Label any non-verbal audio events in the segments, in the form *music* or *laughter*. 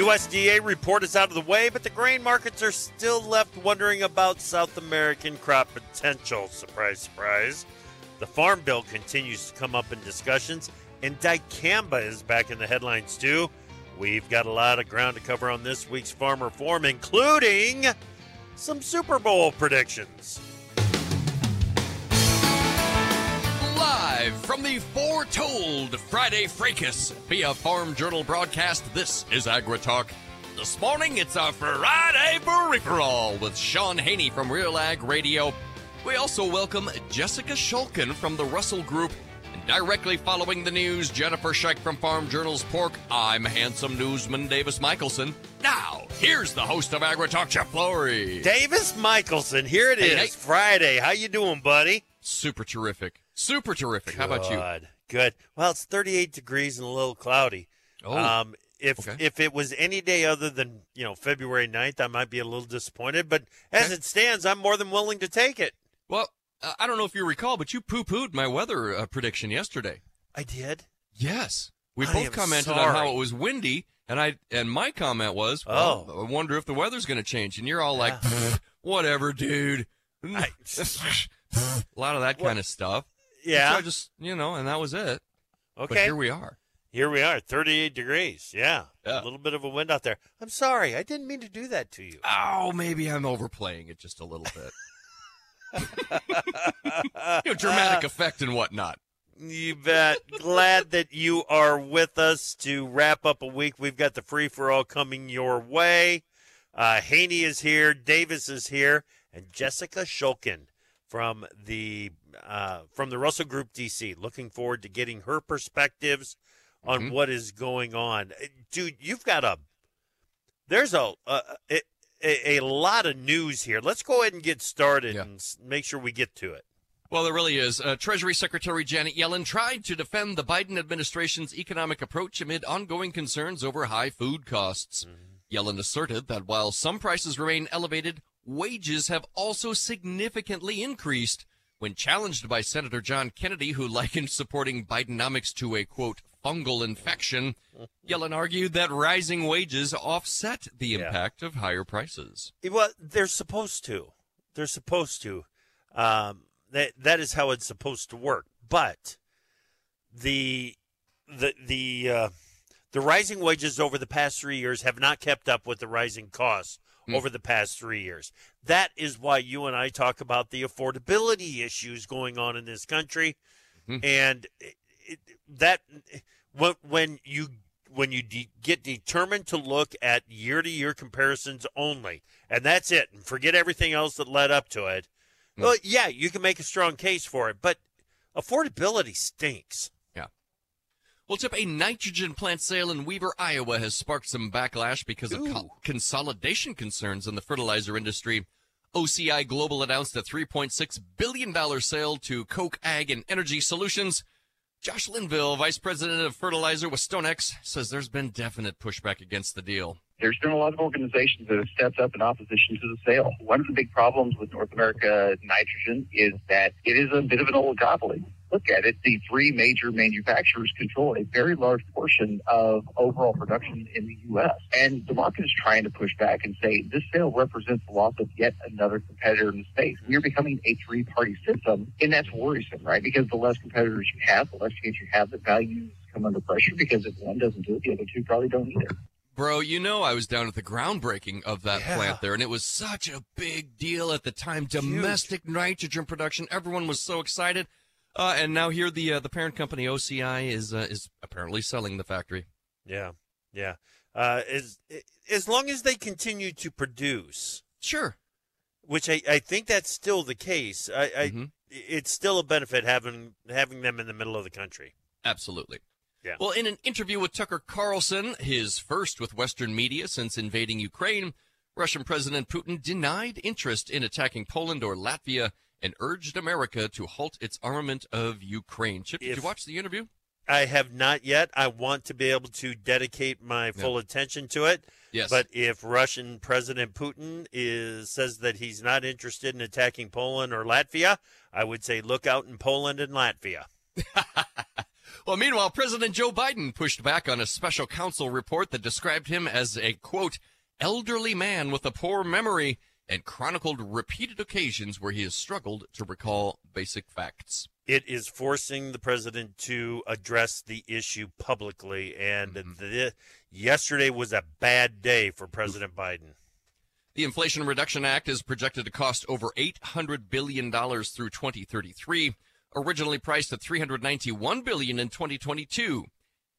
USDA report is out of the way, but the grain markets are still left wondering about South American crop potential. Surprise, surprise. The Farm Bill continues to come up in discussions, and dicamba is back in the headlines too. We've got a lot of ground to cover on this week's Farmer Forum, including some Super Bowl predictions. Live from the foretold Friday Fracas via Farm Journal broadcast, this is Agri Talk. This morning, it's a Friday free-for-all with Sean Haney from Real Ag Radio. We also welcome Jessica Shulkin from the Russell Group. And directly following the news, Jennifer Shike from Farm Journal's Pork. I'm handsome newsman Davis Michaelsen. Now, here's the host of Agri Talk, Jeff Flory. Davis Michaelsen, here it is, Hey, hey. Friday. How you doing, buddy? Super terrific. Super terrific. How about you? Good. Good. Well, it's 38 degrees and a little cloudy. Oh, um, if okay. if it was any day other than you know February 9th, I might be a little disappointed. But as Okay. it stands, I'm more than willing to take it. Well, uh, I don't know if you recall, but you poo-pooed my weather uh, prediction yesterday. I did. Yes, we I both commented on how it was windy, and I and my comment was, well, Oh. I wonder if the weather's going to change, and you're all like, whatever, dude. I- *laughs* a lot of that kind of stuff. So Yeah. I just you know, and that was it. But Okay. here we are. Here we are, 38 degrees. Yeah. Yeah. A little bit of a wind out there. I'm sorry. I didn't mean to do that to you. Oh, maybe I'm overplaying it just a little bit. *laughs* you know, dramatic effect and whatnot. You bet. Glad that you are with us to wrap up a week. We've got the free for all coming your way. Uh, Haney is here, Davis is here, and Jessica Shulkin from the uh, from the Russell Group DC. Looking forward to getting her perspectives on Mhm. what is going on, Uh, dude. You've got a there's a a, a a lot of news here. Let's go ahead and get started Yeah. and make sure we get to it. Well, there really is. Uh, Treasury Secretary Janet Yellen tried to defend the Biden administration's economic approach amid ongoing concerns over high food costs. Yellen asserted that while some prices remain elevated, wages have also significantly increased. When challenged by Senator John Kennedy, who *laughs* likened supporting Bidenomics to a quote, fungal infection, Yellen argued that rising wages offset the Yeah. impact of higher prices. Well, they're supposed to. They're supposed to. Um, that that is how it's supposed to work. But the the the uh, the rising wages over the past three years have not kept up with the rising costs Hmm. over the past three years. That is why you and I talk about the affordability issues going on in this country, Mhm. and it, it, that when when you when you de- get determined to look at year to year comparisons only, and that's it, and forget everything else that led up to it. Hmm. Well, yeah, you can make a strong case for it, but affordability stinks. Well, Chip, a nitrogen plant sale in Wever, Iowa has sparked some backlash because of co- consolidation concerns in the fertilizer industry. OCI Global announced a $3.6 billion sale to Koch Ag and Energy Solutions. Josh Linville, Vice President of Fertilizer with StoneX, says there's been definite pushback against the deal. there's been a lot of organizations that have stepped up in opposition to the sale. One of the big problems with North America nitrogen is that it is a bit of an oligopoly. Look at it, the three major manufacturers control a very large portion of overall production in the U.S. And the market is trying to push back and say this sale represents the loss of yet another competitor in the space. We are becoming a three-party system, and that's worrisome, right? Because the less competitors you have, the less chance you have that values come under pressure because if one doesn't do it, the other two probably don't either. Bro, you know I was down at the groundbreaking of that Yeah. plant there, and it was such a big deal at the time. Domestic nitrogen production, everyone was so excited. Uh, and now here the uh, the parent company OCI is uh, is apparently selling the factory. Yeah, yeah. Uh, as as long as they continue to produce, Sure. which I, I think that's still the case. I, I Mhm. it's still a benefit having having them in the middle of the country. Absolutely. Yeah. Well, in an interview with Tucker Carlson, his first with Western media since invading Ukraine, Russian President Putin denied interest in attacking Poland or Latvia and urged America to halt its armament of Ukraine. Chip, did If- you watch the interview? I have not yet. I want to be able to dedicate my full attention to it. Yes. But if Russian President Putin is says that he's not interested in attacking Poland or Latvia, I would say look out in Poland and Latvia. *laughs* Well, meanwhile, President Joe Biden pushed back on a special counsel report that described him as a, quote, elderly man with a poor memory and chronicled repeated occasions where he has struggled to recall basic facts. It is forcing the president to address the issue publicly, and Mhm. the, yesterday was a bad day for President Biden. The Inflation Reduction Act is projected to cost over $800 billion through 2033, originally priced at 391 billion in 2022.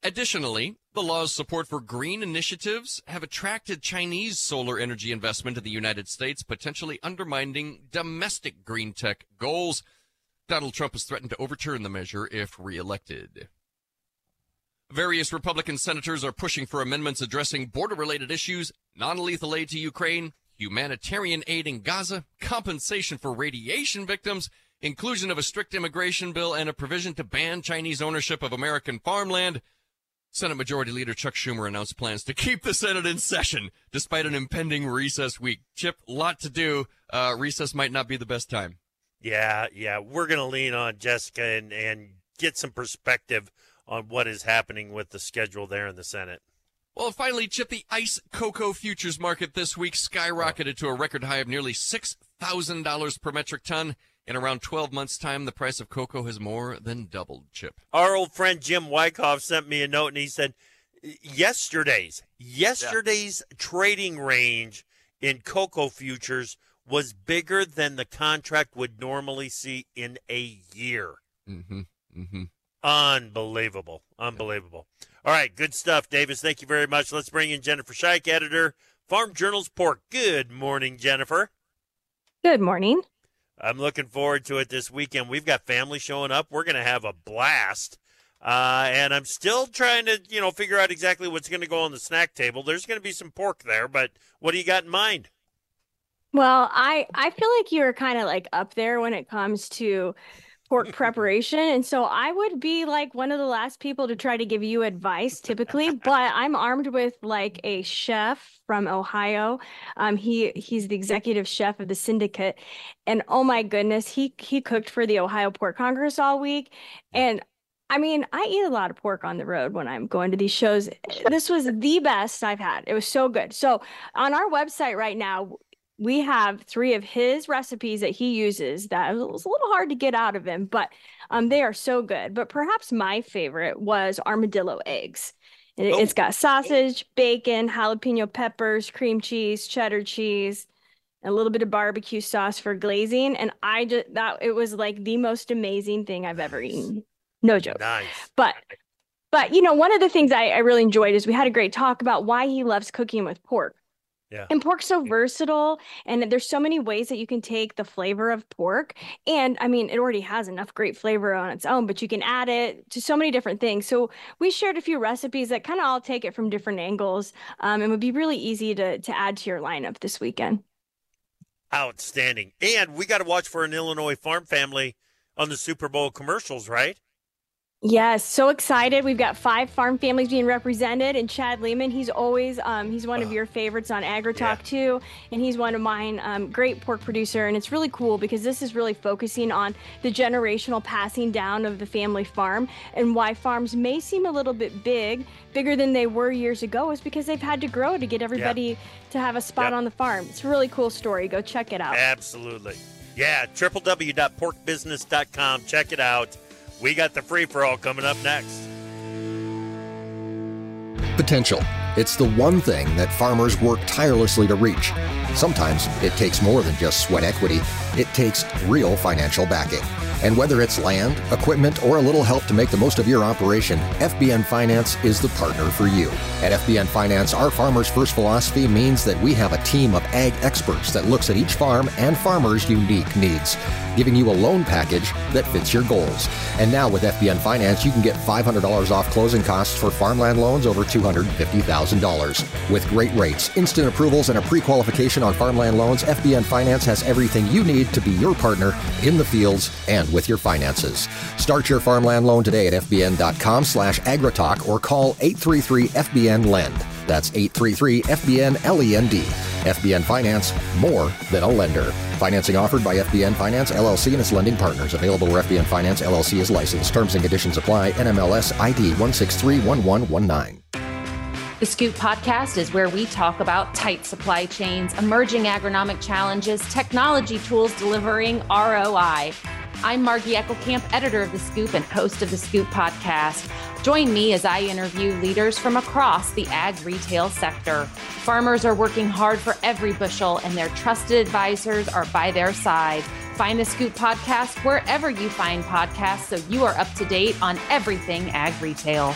Additionally, the law's support for green initiatives have attracted Chinese solar energy investment to the United States, potentially undermining domestic green tech goals. Donald Trump has threatened to overturn the measure if reelected. Various Republican senators are pushing for amendments addressing border related issues, non lethal aid to Ukraine, humanitarian aid in Gaza, compensation for radiation victims, inclusion of a strict immigration bill, and a provision to ban Chinese ownership of American farmland. Senate Majority Leader Chuck Schumer announced plans to keep the Senate in session despite an impending recess week. Chip, lot to do. Uh, recess might not be the best time. Yeah, yeah, we're going to lean on Jessica and, and get some perspective on what is happening with the schedule there in the Senate. Well, finally, Chip, the ICE cocoa futures market this week skyrocketed to a record high of nearly $6,000 per metric ton. In around 12 months' time, the price of cocoa has more than doubled, Chip. Our old friend Jim Wyckoff sent me a note and he said, yesterday's, yesterday's trading range in cocoa futures was bigger than the contract would normally see in a year. Mm-hmm. Mm-hmm. Unbelievable. Unbelievable. All right, good stuff, Davis. Thank you very much. Let's bring in Jennifer Shike, editor, Farm Journal's Pork. Good morning, Jennifer. Good morning. I'm looking forward to it this weekend. We've got family showing up. We're going to have a blast. Uh, and I'm still trying to, you know, figure out exactly what's going to go on the snack table. There's going to be some pork there, but what do you got in mind? Well, I I feel like you're kind of like up there when it comes to pork preparation, and so I would be like one of the last people to try to give you advice typically, but I'm armed with like a chef from Ohio. Um he he's the executive chef of the syndicate and oh my goodness, he he cooked for the Ohio Pork Congress all week and I mean, I eat a lot of pork on the road when I'm going to these shows. This was the best I've had. It was so good. So, on our website right now, we have three of his recipes that he uses that was a little hard to get out of him, but um, they are so good. But perhaps my favorite was armadillo eggs. It, Oh. It's got sausage, bacon, jalapeno peppers, cream cheese, cheddar cheese, a little bit of barbecue sauce for glazing. And I just that it was like the most amazing thing I've ever eaten. No joke. Nice. But but you know, one of the things I, I really enjoyed is we had a great talk about why he loves cooking with pork. Yeah. And pork's so versatile, and there's so many ways that you can take the flavor of pork. And I mean, it already has enough great flavor on its own, but you can add it to so many different things. So we shared a few recipes that kind of all take it from different angles, um, and would be really easy to to add to your lineup this weekend. Outstanding. And we got to watch for an Illinois farm family on the Super Bowl commercials, right? Yes, so excited. We've got five farm families being represented, and Chad Leman, he's always um, he's one of Oh. your favorites on AgriTalk Yeah. too, and he's one of mine. Um, great pork producer, and it's really cool because this is really focusing on the generational passing down of the family farm and why farms may seem a little bit big, bigger than they were years ago, is because they've had to grow to get everybody to have a spot Yep. on the farm. It's a really cool story. Go check it out. Absolutely. Yeah, www.porkbusiness.com. Check it out. We got the free for all coming up next. Potential. It's the one thing that farmers work tirelessly to reach. Sometimes it takes more than just sweat equity, it takes real financial backing. And whether it's land, equipment, or a little help to make the most of your operation, FBN Finance is the partner for you. At FBN Finance, our Farmers First philosophy means that we have a team of ag experts that looks at each farm and farmer's unique needs, giving you a loan package that fits your goals. And now with FBN Finance, you can get $500 off closing costs for farmland loans over $250,000. With great rates, instant approvals, and a pre-qualification on farmland loans, FBN Finance has everything you need to be your partner in the fields and with your finances. Start your farmland loan today at fbn.com slash agritalk or call 833-FBN-LEND. That's 833-FBN-LEND. FBN Finance, more than a lender. Financing offered by FBN Finance LLC and its lending partners. Available where FBN Finance LLC is licensed. Terms and conditions apply. NMLS ID 1631119. The Scoop podcast is where we talk about tight supply chains, emerging agronomic challenges, technology tools delivering ROI. I'm Margie Eckelkamp, editor of The Scoop and host of The Scoop podcast. Join me as I interview leaders from across the ag retail sector. Farmers are working hard for every bushel, and their trusted advisors are by their side. Find the Scoop podcast wherever you find podcasts so you are up to date on everything ag retail.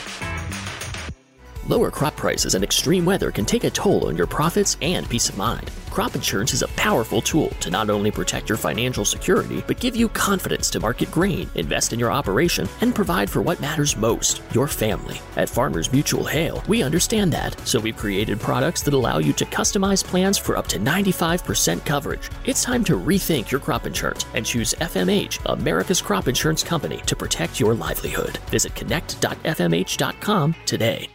Lower crop prices and extreme weather can take a toll on your profits and peace of mind. Crop insurance is a powerful tool to not only protect your financial security, but give you confidence to market grain, invest in your operation, and provide for what matters most your family. At Farmers Mutual Hail, we understand that, so we've created products that allow you to customize plans for up to 95% coverage. It's time to rethink your crop insurance and choose FMH, America's crop insurance company, to protect your livelihood. Visit connect.fmh.com today.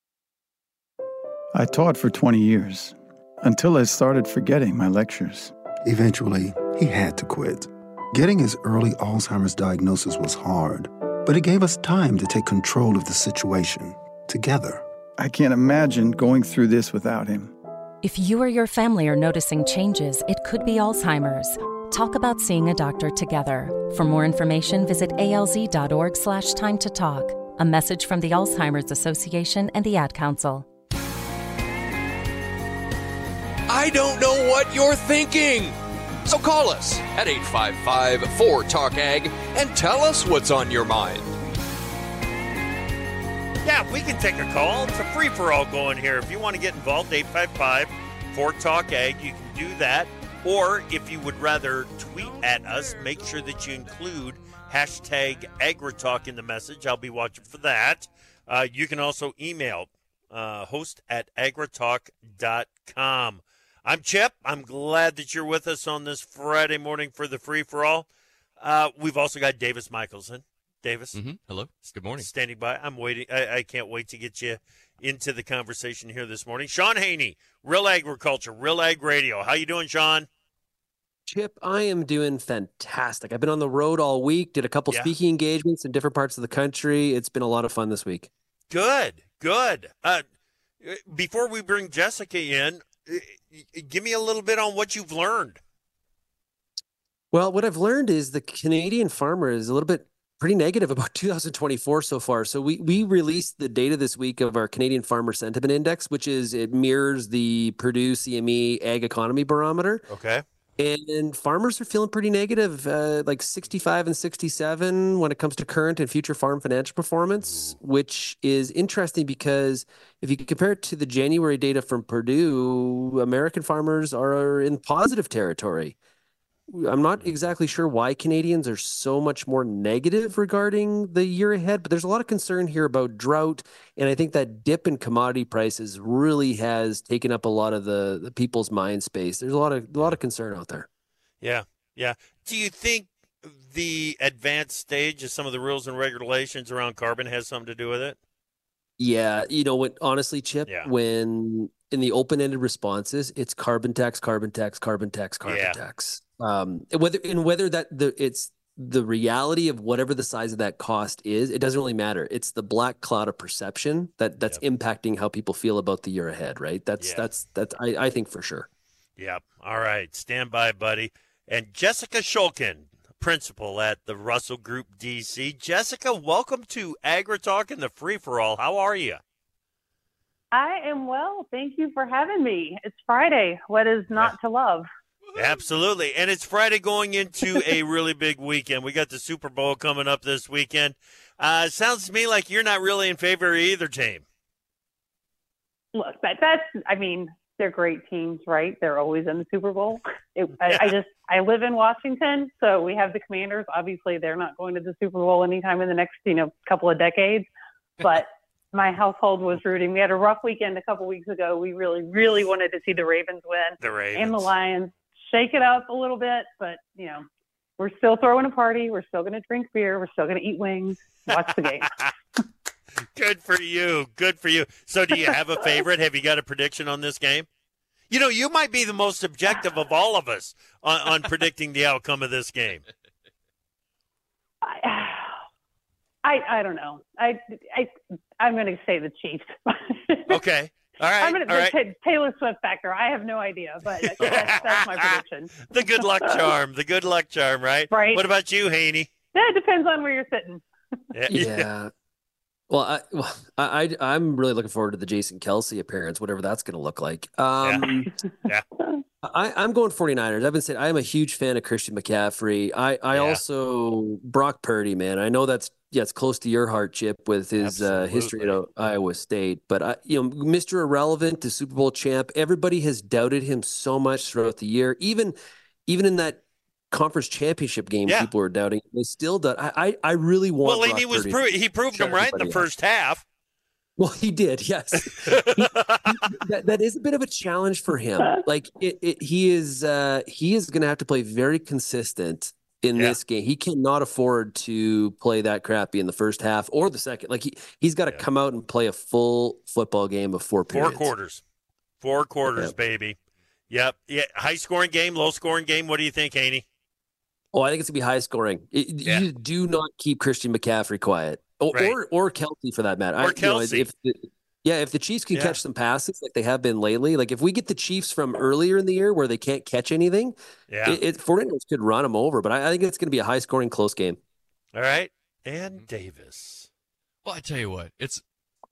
I taught for 20 years until I started forgetting my lectures. Eventually, he had to quit. Getting his early Alzheimer's diagnosis was hard, but it gave us time to take control of the situation together. I can't imagine going through this without him. If you or your family are noticing changes, it could be Alzheimer's. Talk about seeing a doctor together. For more information, visit alz.org slash time to talk. A message from the Alzheimer's Association and the Ad Council. I don't know what you're thinking. So call us at 855 4 Talk Ag and tell us what's on your mind. Yeah, we can take a call. It's a free for all going here. If you want to get involved, 855 4 Talk Ag, you can do that. Or if you would rather tweet at us, make sure that you include hashtag AgriTalk in the message. I'll be watching for that. Uh, you can also email uh, host at agritalk.com. I'm Chip. I'm glad that you're with us on this Friday morning for the free for all. Uh, we've also got Davis Michaelsen. Davis. Mm-hmm. Hello. Good morning. Standing by. I'm waiting. I, I, can't wait to get you into the conversation here this morning. Sean Haney, Real Agriculture, Real Ag Radio. How you doing, Sean? Chip, I am doing fantastic. I've been on the road all week, did a couple yeah. speaking engagements in different parts of the country. It's been a lot of fun this week. Good, good. Uh, before we bring Jessica in, give me a little bit on what you've learned. Well, what I've learned is the Canadian farmer is a little bit pretty negative about *laughs* 2024 so far. So we we released the data this week of our Canadian Farmer Sentiment Index, which is it mirrors the Purdue CME Ag Economy Barometer. Okay. And farmers are feeling pretty negative, uh, like 65 and 67 when it comes to current and future farm financial performance, which is interesting because if you compare it to the January data from Purdue, American farmers are in positive territory. I'm not exactly sure why Canadians are so much more negative regarding the year ahead, but there's a lot of concern here about drought. And I think that dip in commodity prices really has taken up a lot of the, the people's mind space. There's a lot of a lot of concern out there. Yeah. Yeah. Do you think the advanced stage of some of the rules and regulations around carbon has something to do with it? Yeah, you know what honestly, Chip, yeah. when in the open-ended responses, it's carbon tax, carbon tax, carbon tax, carbon yeah. tax um, whether and whether that the it's the reality of whatever the size of that cost is, it doesn't really matter. It's the black cloud of perception that that's yep. impacting how people feel about the year ahead, right? That's yeah. that's that's I, I think for sure. Yep. All right. Stand by, buddy. And Jessica Shulkin, principal at the Russell Group DC. Jessica, welcome to Agri Talk and the Free for All. How are you? I am well. Thank you for having me. It's Friday. What is not yeah. to love? Absolutely. And it's Friday going into a really big weekend. We got the Super Bowl coming up this weekend. Uh, sounds to me like you're not really in favor of either team. Look, that, that's, I mean, they're great teams, right? They're always in the Super Bowl. It, I, I just I live in Washington, so we have the Commanders. Obviously, they're not going to the Super Bowl anytime in the next you know couple of decades, but. *laughs* My household was rooting. We had a rough weekend a couple weeks ago. We really, really wanted to see the Ravens win The Ravens. and the Lions shake it up a little bit, but you know, we're still throwing a party. We're still going to drink beer. We're still going to eat wings. Watch the game. *laughs* Good for you. Good for you. So, do you have a favorite? have you got a prediction on this game? You know, you might be the most objective of all of us on, on predicting the outcome of this game. I, I, I don't know. I, I, I'm going to say the Chiefs. *laughs* Okay. All right. I'm going all to right. Taylor Swift factor. I have no idea, but *laughs* that's, that's my prediction. *laughs* The good luck charm. The good luck charm, right? Right. What about you, Haney? Yeah, it depends on where you're sitting. *laughs* Yeah. Well, I, well, I, I, I'm really looking forward to the Jason Kelce appearance, whatever that's going to look like. Um, yeah. I, I'm going 49ers. I've been saying I'm a huge fan of Christian McCaffrey. I, I Yeah. also Brock Purdy, man. I know that's yeah, it's close to your heart, Chip, with his uh, history at O- Iowa State. But I, you know, Mr. Irrelevant, the Super Bowl champ. Everybody has doubted him so much throughout the year. Even even in that conference championship game, Yeah. people were doubting. him. They still doubt. I I, I really want. Well, Brock he was Purdy pro- he proved shut them right in the everybody up. first half. Well, he did, yes. *laughs* He- that, that is a bit of a challenge for him. *laughs* Like it, it, he is, uh, he is going to have to play very consistent in this game. He cannot afford to play that crappy in the first half or the second. Like he, he's got to come out and play a full football game of four Four quarters. Four quarters, Yep. baby. Yep. Yeah. High scoring game, low scoring game. What do you think, Haney? Oh, I think it's gonna be high scoring. It- You do not keep Christian McCaffrey quiet, or Right. or, or Kelce for that matter. Or I- you know, Kelce. if the, yeah, if the Chiefs can Yeah. catch some passes like they have been lately, like if we get the Chiefs from earlier in the year where they can't catch anything, Yeah. it, it 49ers could run them over. But I, I think it's going to be a high scoring close game. All right. And Davis. Well, I tell you what, it's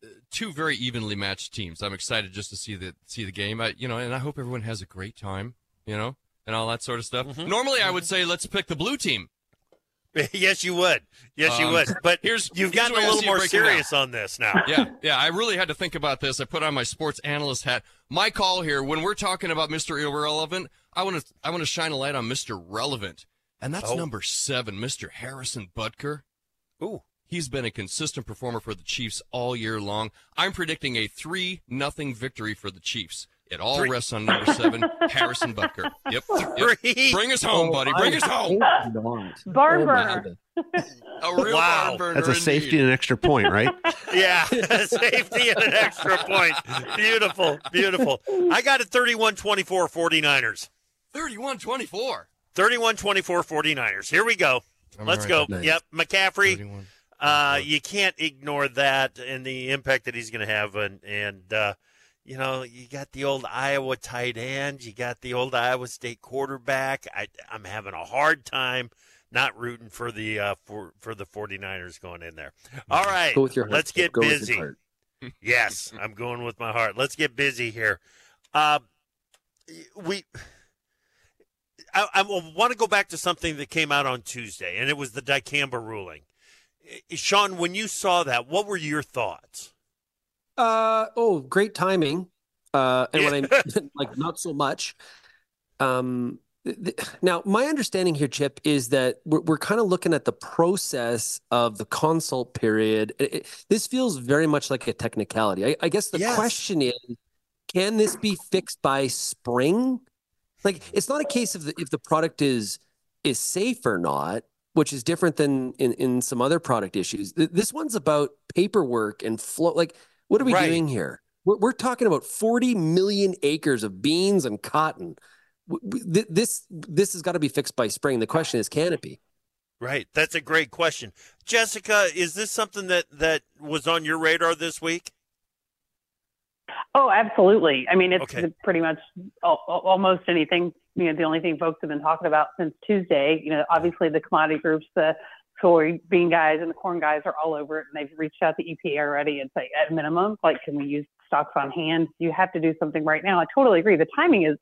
uh, two very evenly matched teams. I'm excited just to see the see the game. I, you know, and I hope everyone has a great time. You know, and all that sort of stuff. Mm-hmm. Normally, I would say let's pick the blue team. *laughs* yes, you would. Yes, you Um, would. But here's you've here's gotten a little more serious on this now. *laughs* yeah, yeah. I really had to think about this. I put on my sports analyst hat. My call here when we're talking about Mr. Irrelevant, I want to I want to shine a light on Mr. Relevant, and that's Oh. number seven, Mr. Harrison Butker. Ooh. He's been a consistent performer for the Chiefs all year long. I'm predicting a three nothing victory for the Chiefs. It all Three. rests on number seven, Harrison Butker. Yep. *laughs* yep. Three. Bring us home, buddy. Bring us home. *laughs* Barn Oh, burner. A real Wow. barn burner That's a safety indeed. and an extra point, right? *laughs* Yeah, safety and an extra point. Beautiful, beautiful. I got it 31 24 49ers. 31-24. 31 24 49ers. Here we go. I'm Let's gonna go. write. Yep, McCaffrey. 31. Uh, you can't ignore that and the impact that he's going to have. And, and uh, you know, you got the old Iowa tight end, you got the old Iowa State quarterback. I, I'm having a hard time not rooting for the uh, for for the 49ers going in there. All right, Go with your heart. let's get Go with your busy. heart. *laughs* yes, I'm going with my heart. Let's get busy here. Uh, we. I, I want to go back to something that came out on Tuesday, and it was the dicamba ruling. Eh, Sean, when you saw that, what were your thoughts? Uh oh, great timing. Uh, and when I *laughs* like not so much. Um, now my understanding here, Chip, is that we're we're kind of looking at the process of the consult period. It- it- this feels very much like a technicality. I, I guess the Yes. question is, can this be fixed by spring? Like, it's not a case of the, if the product is is safe or not, which is different than in, in some other product issues. This one's about paperwork and flow. Like, what are we Right. doing here? We're, we're talking about 40 million acres of beans and cotton. W- w- th- This this has got to be fixed by spring. The question is, can it be? Right, that's a great question, Jessica. Is this something that that was on your radar this week? Oh, absolutely. I mean, it's Okay. pretty much al- al- almost anything. You know, the only thing folks have been talking about since Tuesday. You know, obviously the commodity groups, the soybean guys and the corn guys are all over it, and they've reached out to EPA already and say, at minimum, like, can we use stocks on hand? You have to do something right now. I totally agree. The timing is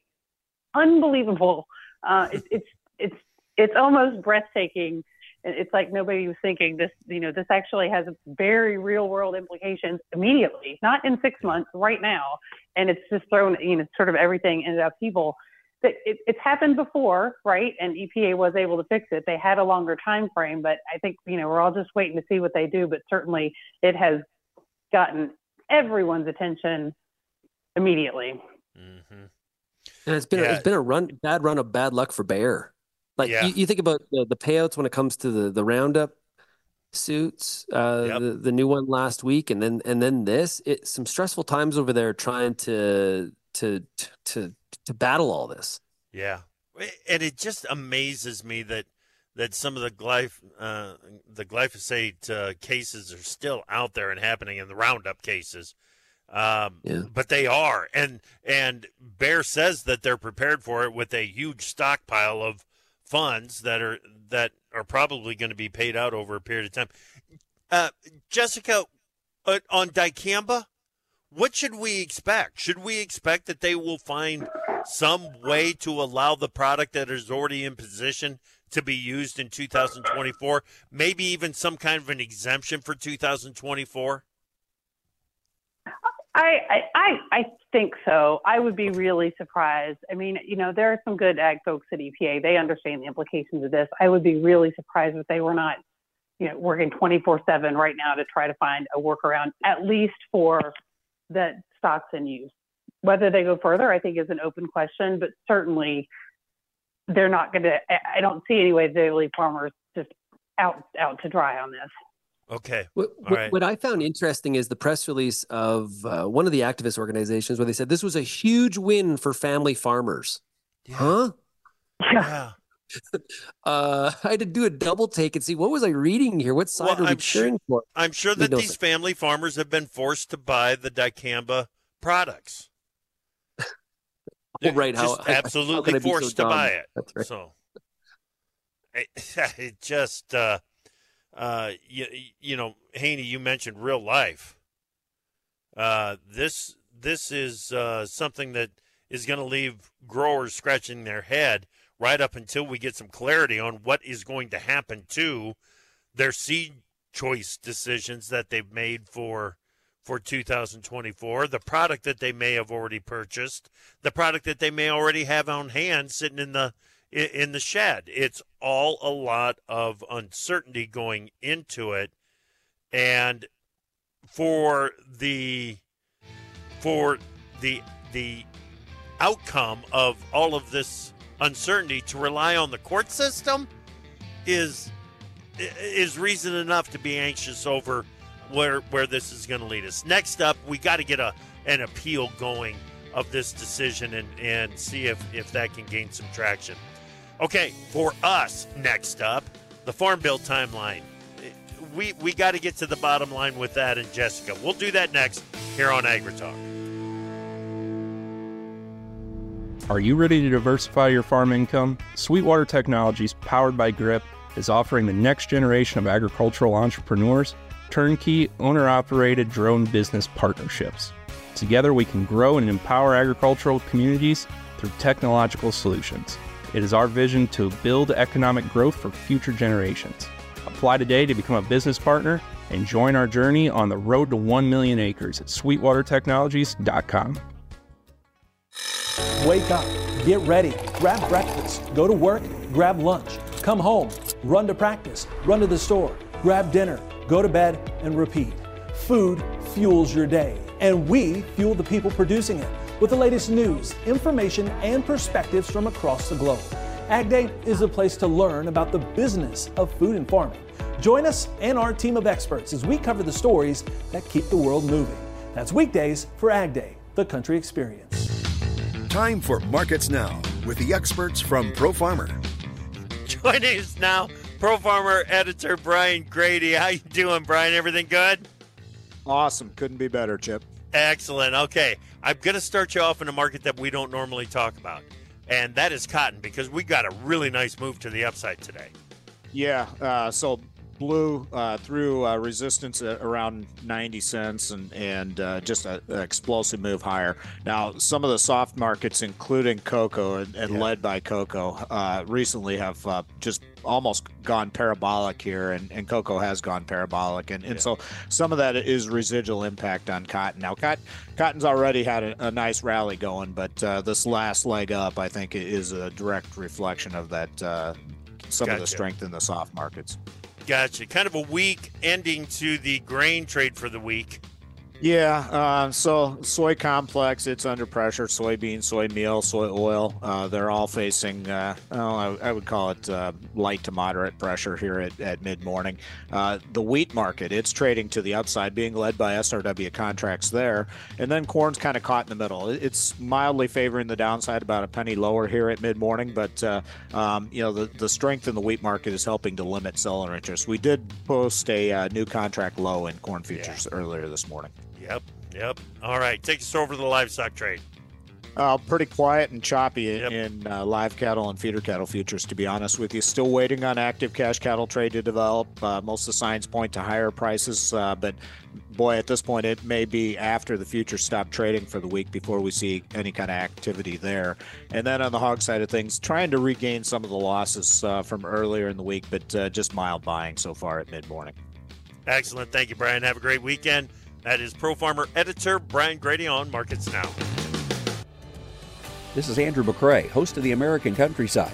unbelievable. Uh, it, it's it's it's almost breathtaking. It's like nobody was thinking this. You know, this actually has very real world implications immediately, not in six months, right now. And it's just thrown, you know, sort of everything into upheaval. That it, it's happened before, right? And EPA was able to fix it. They had a longer time frame, but I think you know we're all just waiting to see what they do. But certainly, it has gotten everyone's attention immediately. Mm-hmm. And it's been Yeah. it's been a run bad run of bad luck for Bayer. Like Yeah. you, you think about the, the payouts when it comes to the the Roundup suits, uh, Yep. the the new one last week, and then and then this. It's some stressful times over there trying to to to to battle all this. Yeah, and it just amazes me that that some of the glyph uh, the glyphosate uh, cases are still out there and happening in the Roundup cases. Um, Yeah. But they are, and and Bayer says that they're prepared for it with a huge stockpile of funds that are that are probably going to be paid out over a period of time. Uh, Jessica, uh, on dicamba, what should we expect? Should we expect that they will find some way to allow the product that is already in position to be used in 2024? Maybe even some kind of an exemption for 2024? I, I, I, think so. I would be really surprised. I mean, you know, there are some good ag folks at EPA. They understand the implications of this. I would be really surprised if they were not, you know, working 24 7 right now to try to find a workaround, at least for the stocks in use. Whether they go further, I think is an open question, but certainly they're not going to, I don't see any way they leave farmers just out, out to dry on this. Okay. What, All what, right. what I found interesting is the press release of uh, one of the activist organizations where they said this was a huge win for family farmers. Huh? Yeah. *laughs* Uh, I had to do a double take and see what was I reading here. What side Well, are we I'm sure- for? I'm sure that these family farmers have been forced to buy the dicamba products. *laughs* Oh, right, how- Just how- how absolutely I be so forced to buy it. That's right. So it, *laughs* it just, uh, uh, you, you know, Haney, you mentioned real life. Uh, this this is uh, something that is going to leave growers scratching their head right up until we get some clarity on what is going to happen to their seed choice decisions that they've made for for 2024, the product that they may have already purchased, the product that they may already have on hand sitting in the in the shed. It's all a lot of uncertainty going into it and for the for the the outcome of all of this uncertainty to rely on the court system is is reason enough to be anxious over where where this is going to lead us. Next up, we got to get a an appeal going of this decision and and see if if that can gain some traction. Okay, for us, next up, the Farm Bill timeline. We we got to get to the bottom line with that and Jessica. We'll do that next here on AgriTalk. Are you ready to diversify your farm income? Sweetwater Technologies, powered by GRIP, is offering the next generation of agricultural entrepreneurs turnkey, owner operated drone business partnerships. Together, we can grow and empower agricultural communities through technological solutions. It is our vision to build economic growth for future generations. Apply today to become a business partner and join our journey on the road to 1 million acres at sweetwatertechnologies.com. Wake up, get ready, grab breakfast, go to work, grab lunch, come home, run to practice, run to the store, grab dinner, go to bed, and repeat. Food fuels your day, and we fuel the people producing it with the latest news, information, and perspectives from across the globe. Ag Day is a place to learn about the business of food and farming. Join us and our team of experts as we cover the stories that keep the world moving. That's weekdays for Ag Day, the country experience. Time for Markets Now with the experts from Pro Farmer. Joining us now, Pro Farmer editor Brian Grete. How you doing, Brian? Everything good? Awesome. Couldn't be better, Chip. Excellent. Okay, I'm going to start you off in a market that we don't normally talk about, and that is cotton because we got a really nice move to the upside today. Yeah. Uh, so blew uh, through uh, resistance around 90 cents and and uh, just an explosive move higher. Now, some of the soft markets, including cocoa and, and yeah. led by cocoa, uh, recently have uh, just almost gone parabolic here, and, and cocoa has gone parabolic, and, and yeah. so some of that is residual impact on cotton. Now, cotton, cotton's already had a, a nice rally going, but uh, this last leg up, I think, is a direct reflection of that. Uh, some gotcha. of the strength in the soft markets. Gotcha. Kind of a weak ending to the grain trade for the week. Yeah, uh, so soy complex, it's under pressure. Soybean, soy meal, soy oil, uh, they're all facing, uh, oh, I, I, would call it uh, light to moderate pressure here at, at mid morning. Uh, the wheat market, it's trading to the upside, being led by SRW contracts there. And then corn's kind of caught in the middle. It's mildly favoring the downside, about a penny lower here at mid morning. But, uh, um, you know, the, the strength in the wheat market is helping to limit seller interest. We did post a new contract low in corn futures yeah. earlier this morning. Yep. Yep. All right. Take us over to the livestock trade. Uh, pretty quiet and choppy yep. in uh, live cattle and feeder cattle futures, to be honest with you. Still waiting on active cash cattle trade to develop. Uh, most of the signs point to higher prices, uh, but boy, at this point, it may be after the futures stop trading for the week before we see any kind of activity there. And then on the hog side of things, trying to regain some of the losses uh, from earlier in the week, but uh, just mild buying so far at mid morning. Excellent. Thank you, Brian. Have a great weekend. That is Pro Farmer editor Brian Grete on Markets Now. This is Andrew McCrea, host of the American Countryside.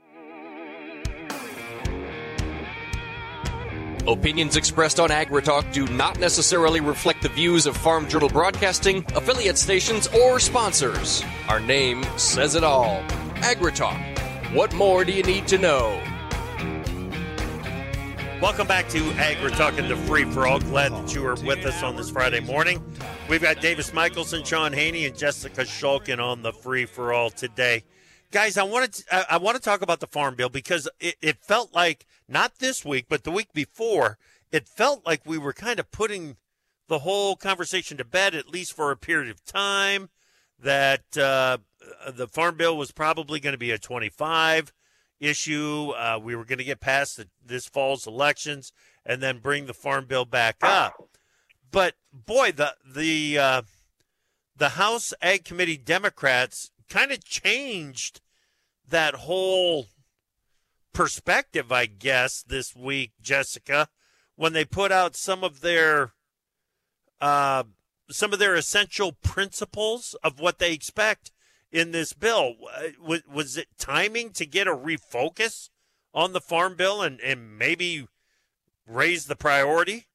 Opinions expressed on AgriTalk do not necessarily reflect the views of Farm Journal Broadcasting, affiliate stations, or sponsors. Our name says it all. AgriTalk. What more do you need to know? Welcome back to AgriTalk and the Free for All. Glad that you are with us on this Friday morning. We've got Davis Michaelsen, Sean Haney, and Jessica Shulkin on the Free for All today guys, I wanted to, I want to talk about the farm bill because it, it felt like not this week, but the week before, it felt like we were kind of putting the whole conversation to bed, at least for a period of time. That uh, the farm bill was probably going to be a 25 issue. Uh, we were going to get past the, this fall's elections and then bring the farm bill back up. But boy, the the uh, the House Ag Committee Democrats kind of changed that whole perspective, I guess, this week, Jessica, when they put out some of their uh, some of their essential principles of what they expect in this bill. Was, was it timing to get a refocus on the farm bill and, and maybe raise the priority?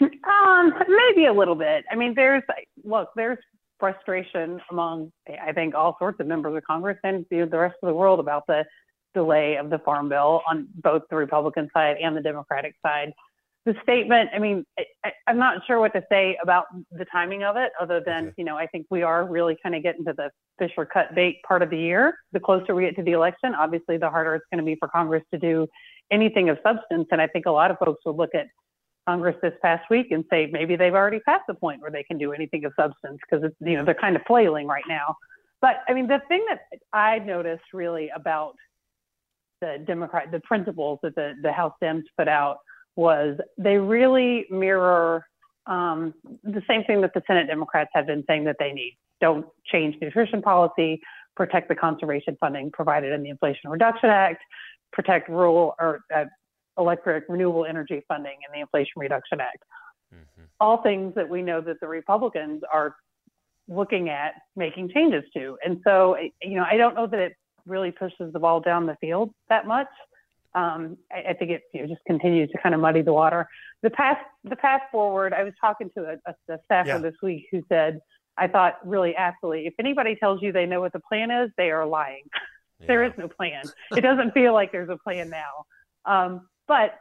Um, maybe a little bit. I mean, there's look, there's frustration among, I think, all sorts of members of Congress and the rest of the world about the delay of the Farm Bill on both the Republican side and the Democratic side. The statement, I mean, I, am not sure what to say about the timing of it, other than, you know, I think we are really kind of getting to the fish or cut bait part of the year. The closer we get to the election, obviously, the harder it's going to be for Congress to do anything of substance. And I think a lot of folks will look at Congress this past week and say maybe they've already passed the point where they can do anything of substance because it's you know they're kind of flailing right now. But I mean the thing that I noticed really about the Democrat the principles that the the House Dems put out was they really mirror um, the same thing that the Senate Democrats have been saying that they need. Don't change nutrition policy, protect the conservation funding provided in the Inflation Reduction Act, protect rural or uh, electric renewable energy funding in the Inflation Reduction Act. Mm-hmm. all things that we know that the Republicans are looking at making changes to. And so, you know, I don't know that it really pushes the ball down the field that much. Um, I, I, think it you know, just continues to kind of muddy the water. The path, the path forward. I was talking to a, a, a staffer yeah. this week who said, I thought really aptly, if anybody tells you they know what the plan is, they are lying. Yeah. there is no plan. It doesn't feel like there's a plan now. Um, but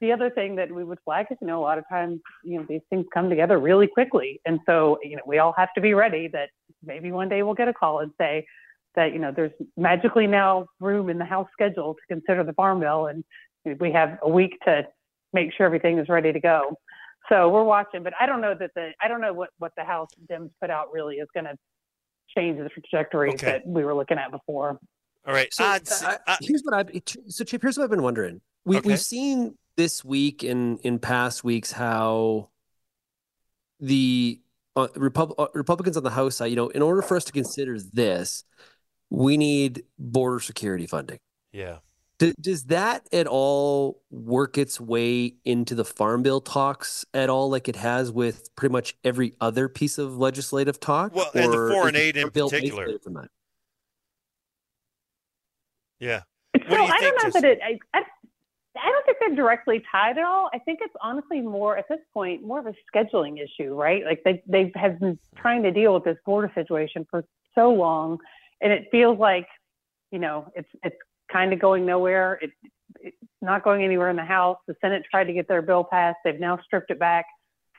the other thing that we would flag is, you know, a lot of times, you know, these things come together really quickly. And so, you know, we all have to be ready that maybe one day we'll get a call and say that, you know, there's magically now room in the House schedule to consider the Farm Bill. And we have a week to make sure everything is ready to go. So we're watching, but I don't know that the, I don't know what, what the House Dems put out really is going to change the trajectory okay. that we were looking at before. All right. So, uh, uh, here's what I've, so Chip, here's what I've been wondering. We, okay. We've seen this week and in past weeks how the uh, Repub- uh, Republicans on the House side, you know, in order for us to consider this, we need border security funding. Yeah. D- does that at all work its way into the farm bill talks at all, like it has with pretty much every other piece of legislative talk? Well, and the foreign aid in particular. Yeah. So do I don't know just... that it. I, I, I don't think they're directly tied at all. I think it's honestly more at this point more of a scheduling issue, right? Like they they have been trying to deal with this border situation for so long, and it feels like, you know, it's it's kind of going nowhere. It, it's not going anywhere in the House. The Senate tried to get their bill passed. They've now stripped it back.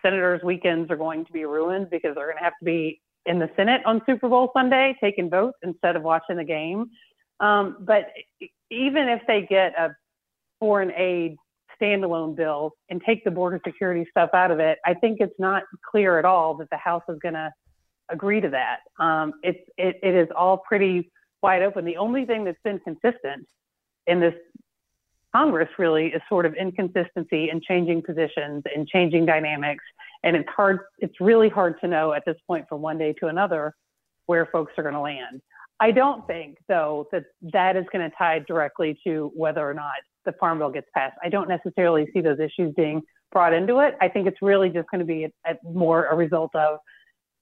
Senators' weekends are going to be ruined because they're going to have to be in the Senate on Super Bowl Sunday taking votes instead of watching the game. Um, but even if they get a foreign aid standalone bill and take the border security stuff out of it, I think it's not clear at all that the House is going to agree to that. Um, it, it is all pretty wide open. The only thing that's been consistent in this Congress really is sort of inconsistency and changing positions and changing dynamics. And it's hard, it's really hard to know at this point from one day to another where folks are going to land. I don't think, though, that that is going to tie directly to whether or not the Farm Bill gets passed. I don't necessarily see those issues being brought into it. I think it's really just going to be a, a more a result of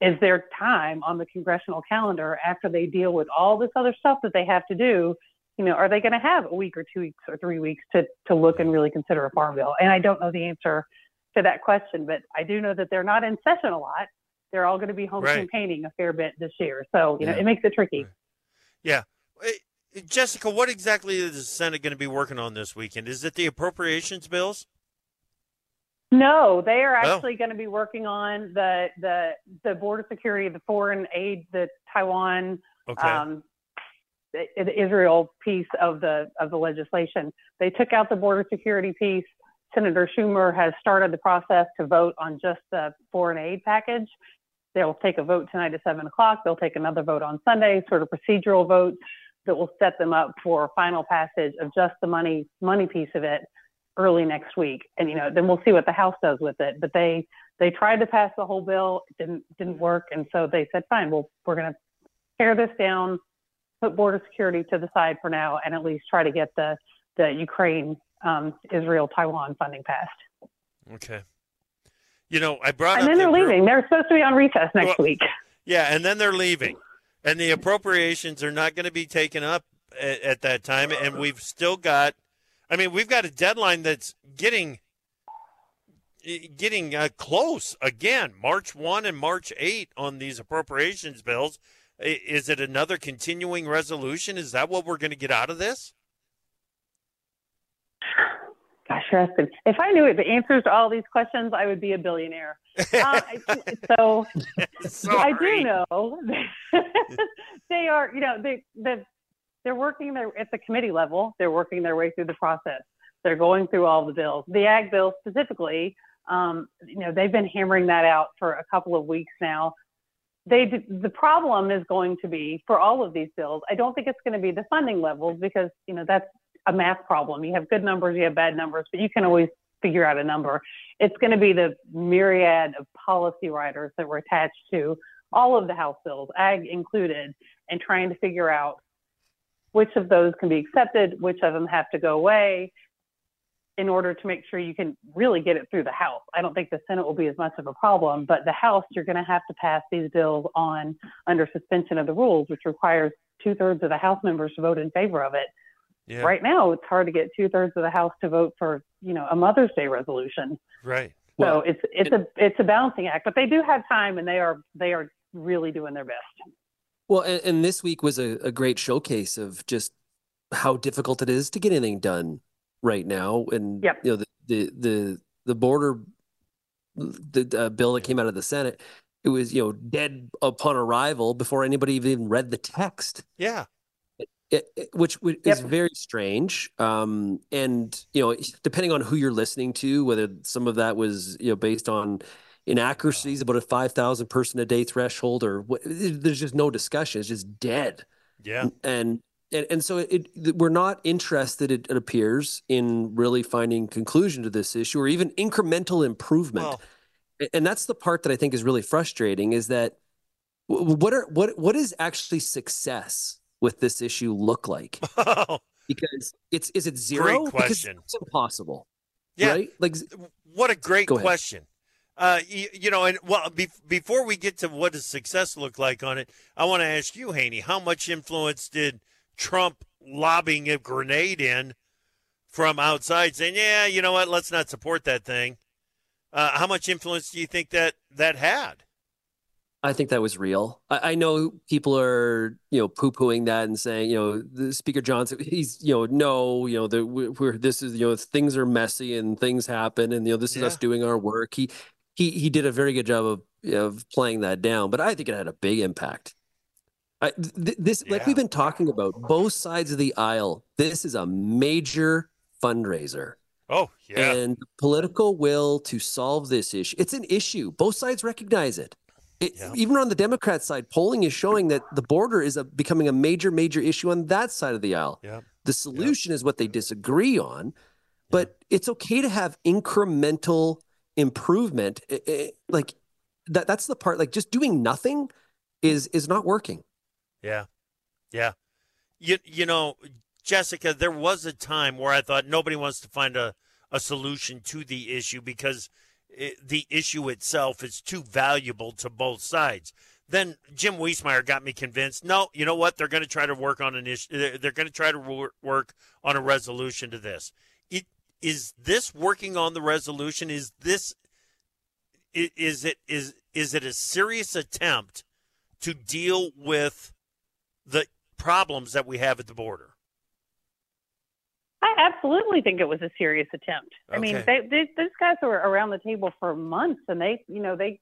is there time on the congressional calendar after they deal with all this other stuff that they have to do? You know, are they going to have a week or two weeks or three weeks to to look and really consider a farm bill? And I don't know the answer to that question, but I do know that they're not in session a lot. They're all going to be home right. campaigning a fair bit this year, so you know yeah. it makes it tricky. Right. Yeah. Jessica, what exactly is the Senate going to be working on this weekend? Is it the appropriations bills? No, they are oh. actually oh. going to be working on the the the border security, the foreign aid, the Taiwan, okay. um, the, the Israel piece of the of the legislation. They took out the border security piece. Senator Schumer has started the process to vote on just the foreign aid package. They'll take a vote tonight at seven o'clock. They'll take another vote on Sunday, sort of procedural votes that will set them up for final passage of just the money money piece of it early next week. And you know, then we'll see what the House does with it. But they they tried to pass the whole bill, it didn't didn't work, and so they said, fine, well, we're going to tear this down, put border security to the side for now, and at least try to get the the Ukraine, um, Israel, Taiwan funding passed. Okay. You know, I brought and then they're the leaving. They're supposed to be on recess next well, week. Yeah, and then they're leaving, and the appropriations are not going to be taken up at, at that time. And we've still got, I mean, we've got a deadline that's getting getting uh, close again. March one and March eight on these appropriations bills. Is it another continuing resolution? Is that what we're going to get out of this? Gosh, Rustin, if I knew the answers to all these questions, I would be a billionaire. Uh, *laughs* so I do know *laughs* they are, you know, they, they, they're working their, at the committee level, they're working their way through the process. They're going through all the bills. The ag bill specifically, um, you know, they've been hammering that out for a couple of weeks now. They, the problem is going to be for all of these bills. I don't think it's going to be the funding levels because you know that's a math problem. You have good numbers, you have bad numbers, but you can always figure out a number. It's going to be the myriad of policy riders that were attached to all of the House bills, ag included, and trying to figure out which of those can be accepted, which of them have to go away. in order to make sure you can really get it through the House. I don't think the Senate will be as much of a problem, but the House, you're going to have to pass these bills on under suspension of the rules, which requires two thirds of the House members to vote in favor of it. Yeah. Right now, it's hard to get two thirds of the House to vote for, you know, a Mother's Day resolution. Right. So it's it's a it's a balancing act, but they do have time, and they are they are really doing their best. Well, and, and this week was a, a great showcase of just how difficult it is to get anything done right now. And Yep. you know the the the, the border the uh, bill that came out of the Senate, it was you know dead upon arrival before anybody even read the text. Yeah. It, it- which, is very strange. Um, and you know, depending on who you're listening to, whether some of that was you know based on inaccuracies about a five thousand person a day threshold, or what, there's just no discussion. It's just dead. Yeah. And and and so it, it we're not interested. It, it appears in really finding conclusion to this issue, or even incremental improvement. And that's the part that I think is really frustrating. Is that what are what what is actually success with this issue look like? *laughs* because it's is it zero? Because question. it's impossible. Yeah. Right? Like What a great question. Uh, you, you know, and well, be, before we get to what does success look like on it, I want to ask you, Haney, how much influence did Trump lobbing a grenade in from outside, saying, "Yeah, you know what, let's not support that thing"? Uh, how much influence do you think that that had? I think that was real. I, I know people are, you know, poo pooing that and saying, you know, the Speaker Johnson, he's, you know, no, you know, the, we- we're, this is, you know, things are messy and things happen and, you know, this is us doing our work. He, he, he did a very good job of, of playing that down, but I think it had a big impact. I, th- this, like we've been talking about, both sides of the aisle, this is a major fundraiser. Oh, yeah. And political will to solve this issue. It's an issue. Both sides recognize it. It, Even on the Democrat side, polling is showing that the border is a, becoming a major, major issue on that side of the aisle. Yeah. The solution is what they disagree on, but it's okay to have incremental improvement. I- I- like that, that's the part. Like just doing nothing is is not working. Yeah. Yeah. You you know, Jessica, there was a time where I thought nobody wants to find a, a solution to the issue because the issue itself is too valuable to both sides. Then Jim Wiesemeyer got me convinced. No, you know what? They're going to try to work on an issue. They're, they're going to try to work on a resolution to this. It is this working on the resolution? Is this is it is is it a serious attempt to deal with the problems that we have at the border? I absolutely think it was a serious attempt. I mean, Okay. they, they, those guys were around the table for months, and they, you know, they,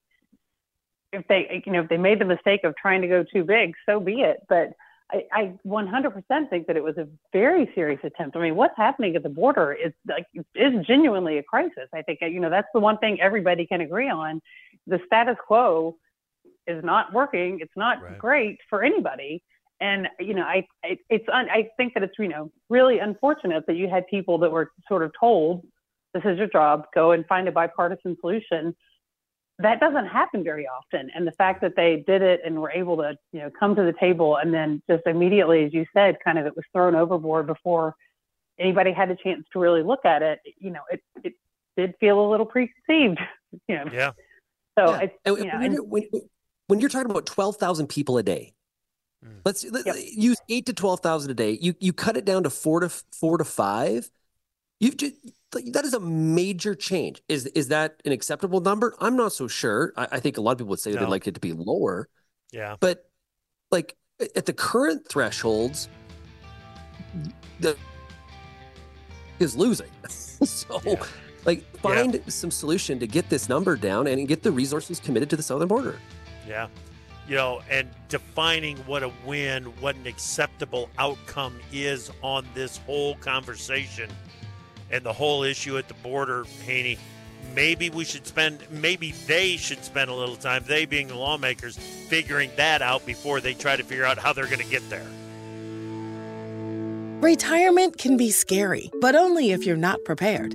if they, you know, if they made the mistake of trying to go too big, so be it. But I, I 100% think that it was a very serious attempt. I mean, what's happening at the border is like is genuinely a crisis. I think you know that's the one thing everybody can agree on. The status quo is not working. It's not great for anybody. And you know, I it, it's un, I think that it's you know really unfortunate that you had people that were sort of told, "This is your job. Go and find a bipartisan solution." That doesn't happen very often. And the fact that they did it and were able to you know come to the table and then just immediately, as you said, kind of it was thrown overboard before anybody had a chance to really look at it. You know, it it did feel a little preconceived. *laughs* You know, Yeah. so Yeah. it's And you know, when, you're, when, when you're talking about 12,000 people a day, let's let, use eight to 12,000 a day. You, you cut it down to four to four to five. You've just, that is a major change. Is, is that an acceptable number? I'm not so sure. I, I think a lot of people would say they'd like it to be lower, Yeah. but like at the current thresholds, the is losing. *laughs* so like find some solution to get this number down and get the resources committed to the southern border. Yeah. You know, and defining what a win, what an acceptable outcome is on this whole conversation and the whole issue at the border, Haney. Maybe we should spend, maybe they should spend a little time, they being the lawmakers, figuring that out before they try to figure out how they're going to get there. Retirement can be scary, but only if you're not prepared.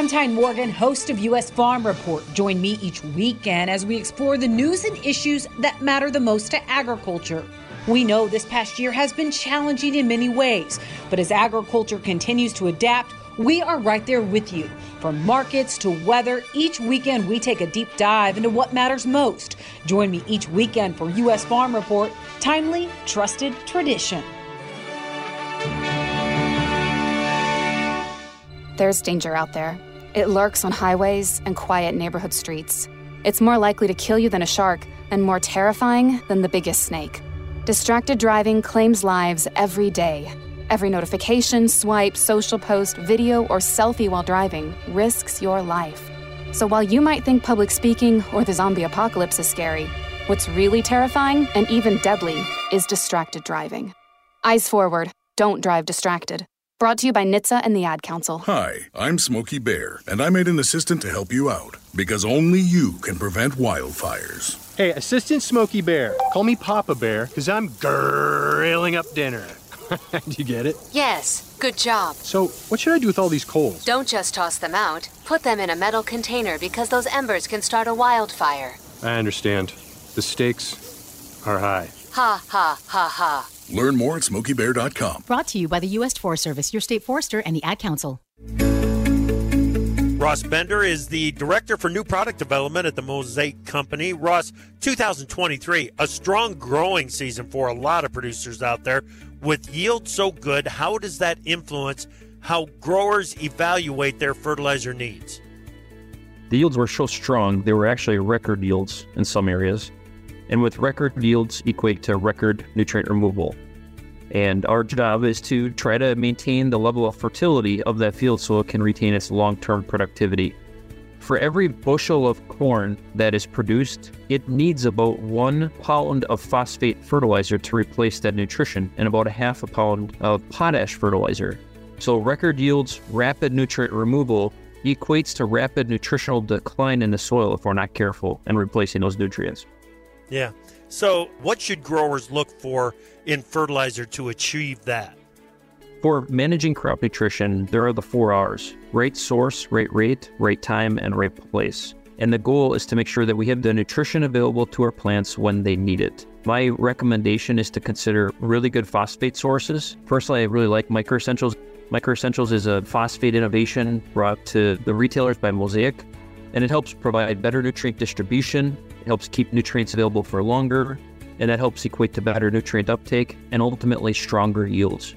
I'm Tyne Morgan, host of U.S. Farm Report. Join me each weekend as we explore the news and issues that matter the most to agriculture. We know this past year has been challenging in many ways, but as agriculture continues to adapt, we are right there with you. From markets to weather, each weekend we take a deep dive into what matters most. Join me each weekend for U.S. Farm Report, timely, trusted tradition. There's danger out there. It lurks on highways and quiet neighborhood streets. It's more likely to kill you than a shark, and more terrifying than the biggest snake. Distracted driving claims lives every day. Every notification, swipe, social post, video, or selfie while driving risks your life. So while you might think public speaking or the zombie apocalypse is scary, what's really terrifying and even deadly is distracted driving. Eyes forward, don't drive distracted. Brought to you by NHTSA and the Ad Council. Hi, I'm Smokey Bear, and I made an assistant to help you out because only you can prevent wildfires. Hey, Assistant Smokey Bear, call me Papa Bear because I'm grilling up dinner. *laughs* do you get it? Yes, good job. So, what should I do with all these coals? Don't just toss them out. Put them in a metal container because those embers can start a wildfire. I understand. The stakes are high. Ha ha ha ha. Learn more at smokeybear.com. Brought to you by the U.S. Forest Service, your state forester, and the Ad Council. Ross Bender is the director for new product development at the Mosaic Company. Ross, 2023, a strong growing season for a lot of producers out there. With yield so good, how does that influence how growers evaluate their fertilizer needs? The yields were so strong, they were actually record yields in some areas. And with record yields equate to record nutrient removal. And our job is to try to maintain the level of fertility of that field so it can retain its long term productivity. For every bushel of corn that is produced, it needs about one pound of phosphate fertilizer to replace that nutrition and about a half a pound of potash fertilizer. So, record yields, rapid nutrient removal equates to rapid nutritional decline in the soil if we're not careful and replacing those nutrients. Yeah. So, what should growers look for in fertilizer to achieve that? For managing crop nutrition, there are the four R's right source, right rate, right time, and right place. And the goal is to make sure that we have the nutrition available to our plants when they need it. My recommendation is to consider really good phosphate sources. Personally, I really like Micro Essentials. Micro Essentials is a phosphate innovation brought to the retailers by Mosaic, and it helps provide better nutrient distribution. It helps keep nutrients available for longer, and that helps equate to better nutrient uptake and ultimately stronger yields.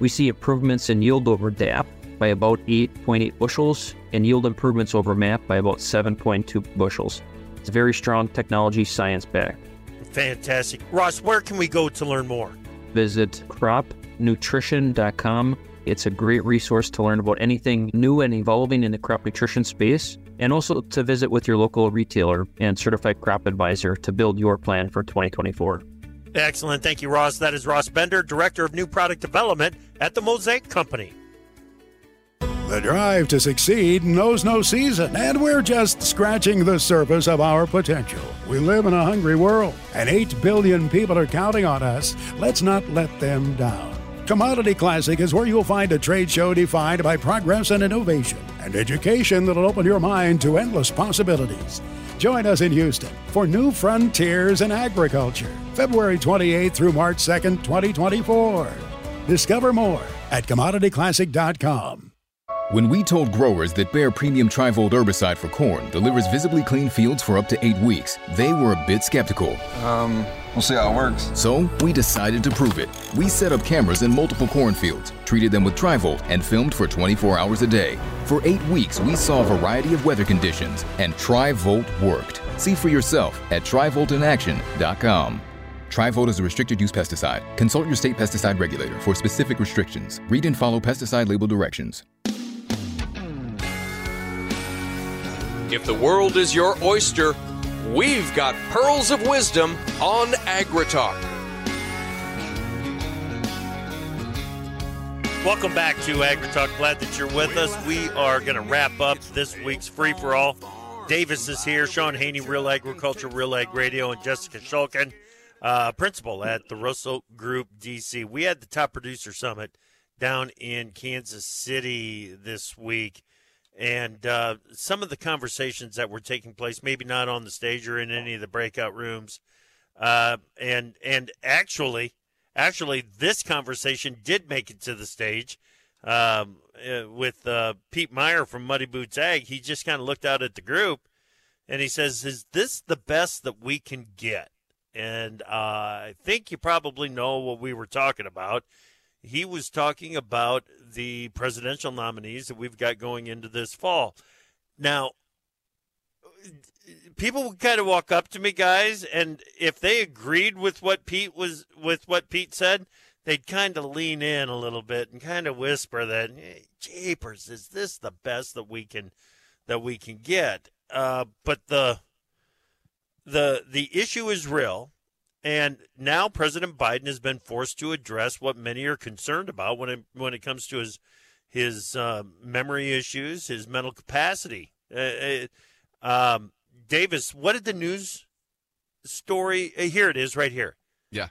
We see improvements in yield over DAP by about 8.8 bushels and yield improvements over MAP by about 7.2 bushels. It's very strong technology, science backed. Fantastic. Ross, where can we go to learn more? Visit cropnutrition.com. It's a great resource to learn about anything new and evolving in the crop nutrition space, and also to visit with your local retailer and certified crop advisor to build your plan for 2024. Excellent. Thank you, Ross. That is Ross Bender, Director of New Product Development at the Mosaic Company. The drive to succeed knows no season, and we're just scratching the surface of our potential. We live in a hungry world, and 8 billion people are counting on us. Let's not let them down. Commodity Classic is where you'll find a trade show defined by progress and innovation, and education that'll open your mind to endless possibilities. Join us in Houston for New Frontiers in Agriculture, February 28th through March 2nd, 2024. Discover more at commodityclassic.com. When we told growers that Bayer Premium Trivolt herbicide for corn delivers visibly clean fields for up to eight weeks, they were a bit skeptical. Um, we'll see how it works. So we decided to prove it. We set up cameras in multiple cornfields, treated them with Trivolt, and filmed for 24 hours a day. For eight weeks, we saw a variety of weather conditions, and Trivolt worked. See for yourself at TrivoltInAction.com. Trivolt is a restricted use pesticide. Consult your state pesticide regulator for specific restrictions. Read and follow pesticide label directions. If the world is your oyster, we've got pearls of wisdom on AgriTalk. Welcome back to AgriTalk. Glad that you're with us. We are going to wrap up this week's free for all. Davis is here. Shaun Haney, Real Agriculture, Real Ag Radio, and Jessica Shulkin, uh, principal at the Russell Group DC. We had the top producer summit down in Kansas City this week, and uh, some of the conversations that were taking place, maybe not on the stage or in any of the breakout rooms, uh, and and actually actually, this conversation did make it to the stage um, uh, with uh, Pete Meyer from Muddy Boots Ag. He just kind of looked out at the group and he says, Is this the best that we can get? And uh, I think you probably know what we were talking about. He was talking about the presidential nominees that we've got going into this fall. Now, people would kind of walk up to me, guys, and if they agreed with what Pete was with what Pete said, they'd kind of lean in a little bit and kind of whisper that, hey, "Japers, is this the best that we can that we can get?" Uh, but the the the issue is real, and now President Biden has been forced to address what many are concerned about when it when it comes to his his uh, memory issues, his mental capacity. Uh, uh um, Davis, what did the news story? Uh, here it is, right here. Yeah.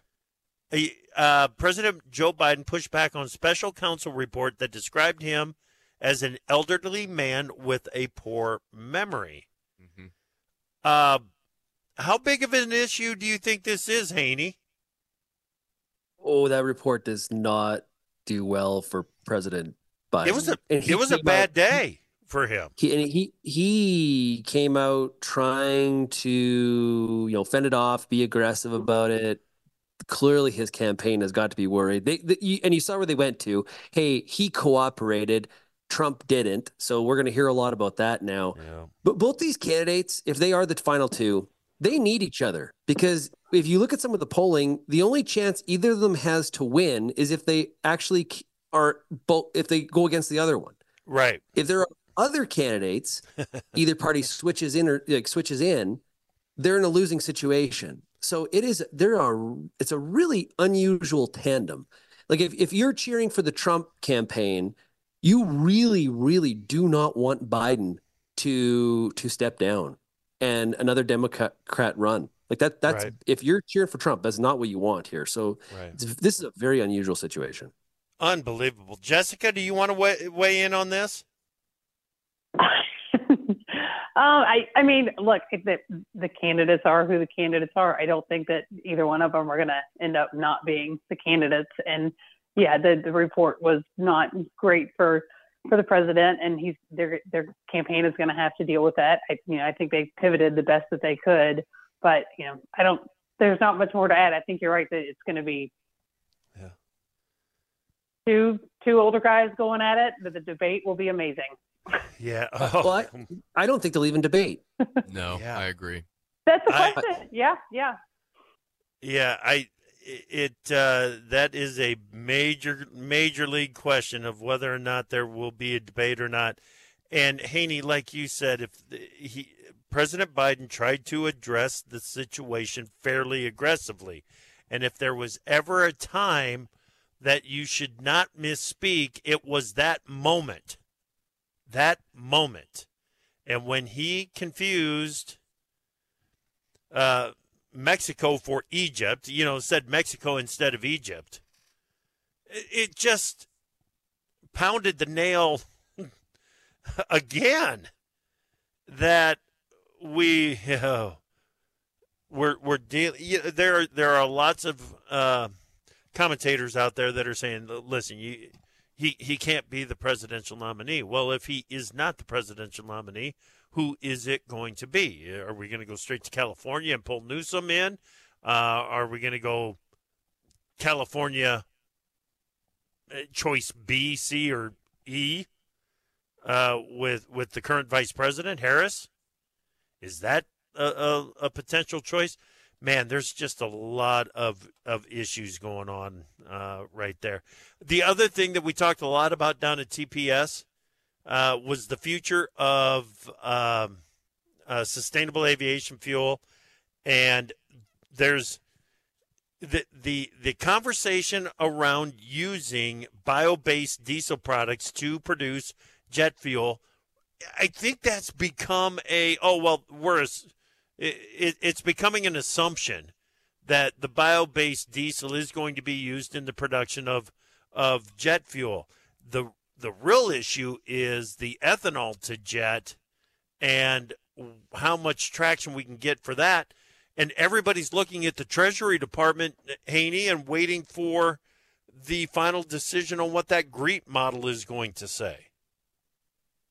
Uh, President Joe Biden pushed back on special counsel report that described him as an elderly man with a poor memory. Mm-hmm. How big of an issue do you think this is, Haney? Oh, that report does not do well for President Biden. It was a it was a bad out, day for him. He and he he came out trying to you know fend it off, be aggressive about it. Clearly, his campaign has got to be worried. They, they and you saw where they went to. Hey, he cooperated. Trump didn't. So we're going to hear a lot about that now. Yeah. But both these candidates, if they are the final two, they need each other because if you look at some of the polling, the only chance either of them has to win is if they actually are both if they go against the other one. Right. If there are other candidates, *laughs* either party switches in or like switches in, they're in a losing situation. So it is there are it's a really unusual tandem. Like if, if you're cheering for the Trump campaign, you really, really do not want Biden to to step down and another Democrat run. Like that that's right. if you're cheering for Trump, that's not what you want here. So right. this is a very unusual situation. Unbelievable. Jessica, do you want to weigh, weigh in on this? *laughs* Um, I, I mean, look, the, the candidates are who the candidates are. I don't think that either one of them are going to end up not being the candidates. And yeah, the, the report was not great for for the president, and he's their their campaign is going to have to deal with that. I, you know, I think they pivoted the best that they could, but you know, I don't. There's not much more to add. I think you're right that it's going to be yeah. two two older guys going at it. But the debate will be amazing. Yeah. *laughs* Oh. Well, I, I, don't think they'll even debate. *laughs* no, yeah. I agree. That's the question. I, yeah, yeah. Yeah, I it uh, that is a major major league question of whether or not there will be a debate or not. And Haney, like you said, if he President Biden tried to address the situation fairly aggressively, and if there was ever a time that you should not misspeak, it was that moment that moment. And when he confused uh, Mexico for Egypt, you know, said Mexico instead of Egypt, it just pounded the nail *laughs* again that we *laughs* you know, we're we're dealing. There there are lots of uh, commentators out there that are saying, listen, you he he can't be the presidential nominee. Well, if he is not the presidential nominee, who is it going to be? Are we going to go straight to California and pull Newsom in? Uh, are we going to go California uh, choice B, C, or E uh, with with the current vice president Harris? Is that a, a, a potential choice? man, there's just a lot of of issues going on uh, right there. The other thing that we talked a lot about down at TPS uh, was the future of um, uh, sustainable aviation fuel, and there's the the the conversation around using bio-based diesel products to produce jet fuel, I think that's become a oh well a, it, it's becoming an assumption that the bio-based diesel is going to be used in the production of of jet fuel. The the real issue is the ethanol to jet and how much traction we can get for that. And everybody's looking at the Treasury Department, Haney, and waiting for the final decision on what that GREET model is going to say.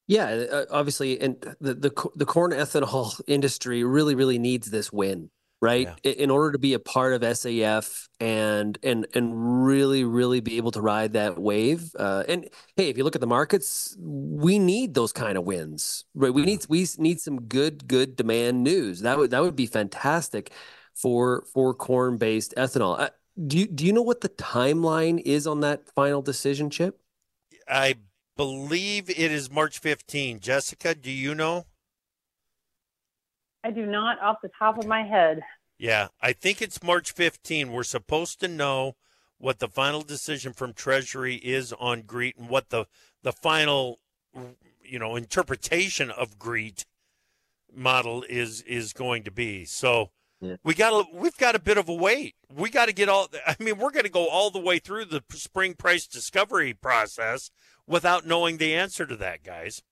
Yeah, uh, obviously, and the, the the corn ethanol *laughs* industry really, really needs this win right? Yeah. In order to be a part of SAF and and and really really be able to ride that wave. Uh, and hey, if you look at the markets, we need those kind of wins, right? We need we need some good good demand news. That would that would be fantastic for for corn based ethanol. Uh, do you do you know what the timeline is on that final decision, Chip? I believe it is March 15. Jessica, do you know? I do not off the top of my head. Yeah, I think it's March 15. We're supposed to know what the final decision from Treasury is on GREET and what the the final you know interpretation of GREET model is is going to be. So yeah. we got a, we've got a bit of a wait. We got to get all I mean we're going to go all the way through the spring price discovery process without knowing the answer to that, guys.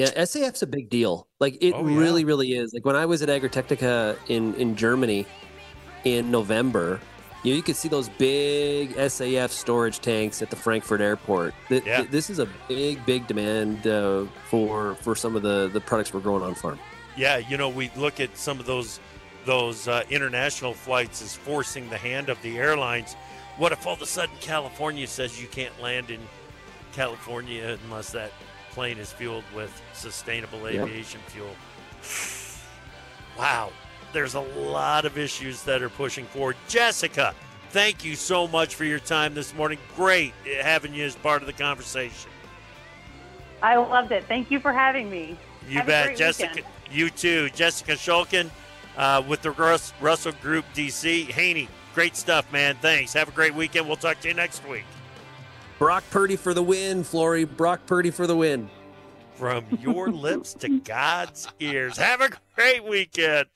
Yeah, SAF's a big deal. Like it oh, really, yeah. really is. Like when I was at Agritechnica in in Germany in November, you know, you could see those big SAF storage tanks at the Frankfurt airport. Th- yeah. Th- this is a big, big demand uh, for for some of the the products we're growing on farm. Yeah, you know, we look at some of those those uh, international flights as forcing the hand of the airlines. What if all of a sudden California says you can't land in California unless that plane is fueled with sustainable aviation yep. fuel. *sighs* wow, there's a lot of issues that are pushing forward. Jessica, thank you so much for your time this morning. Great having you as part of the conversation. I loved it. Thank you for having me. You Have bet, Jessica. Weekend. You too, Jessica Shulkin uh, with the Russ, Russell Group DC. Haney, great stuff, man. Thanks. Have a great weekend. We'll talk to you next week. Brock Purdy for the win, Flory. Brock Purdy for the win. From your lips to God's ears. Have a great weekend.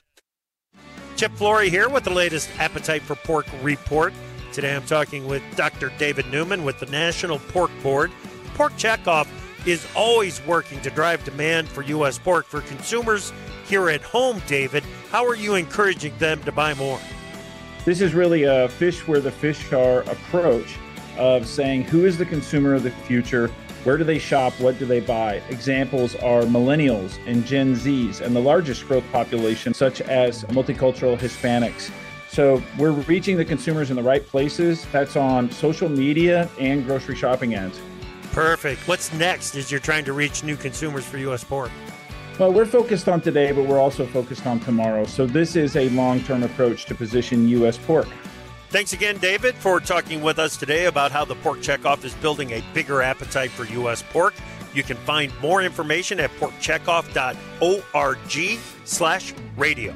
Chip Flory here with the latest Appetite for Pork report. Today I'm talking with Dr. David Newman with the National Pork Board. Pork Checkoff is always working to drive demand for U.S. pork for consumers here at home. David, how are you encouraging them to buy more? This is really a fish where the fish are approach of saying who is the consumer of the future, where do they shop, what do they buy. Examples are millennials and Gen Zs, and the largest growth population, such as multicultural Hispanics. So we're reaching the consumers in the right places. That's on social media and grocery shopping ads. Perfect. What's next as you're trying to reach new consumers for U.S. pork? Well, we're focused on today, but we're also focused on tomorrow. So this is a long term approach to position U.S. pork. Thanks again, David, for talking with us today about how the Pork Checkoff is building a bigger appetite for U.S. pork. You can find more information at porkcheckoff.org slash radio.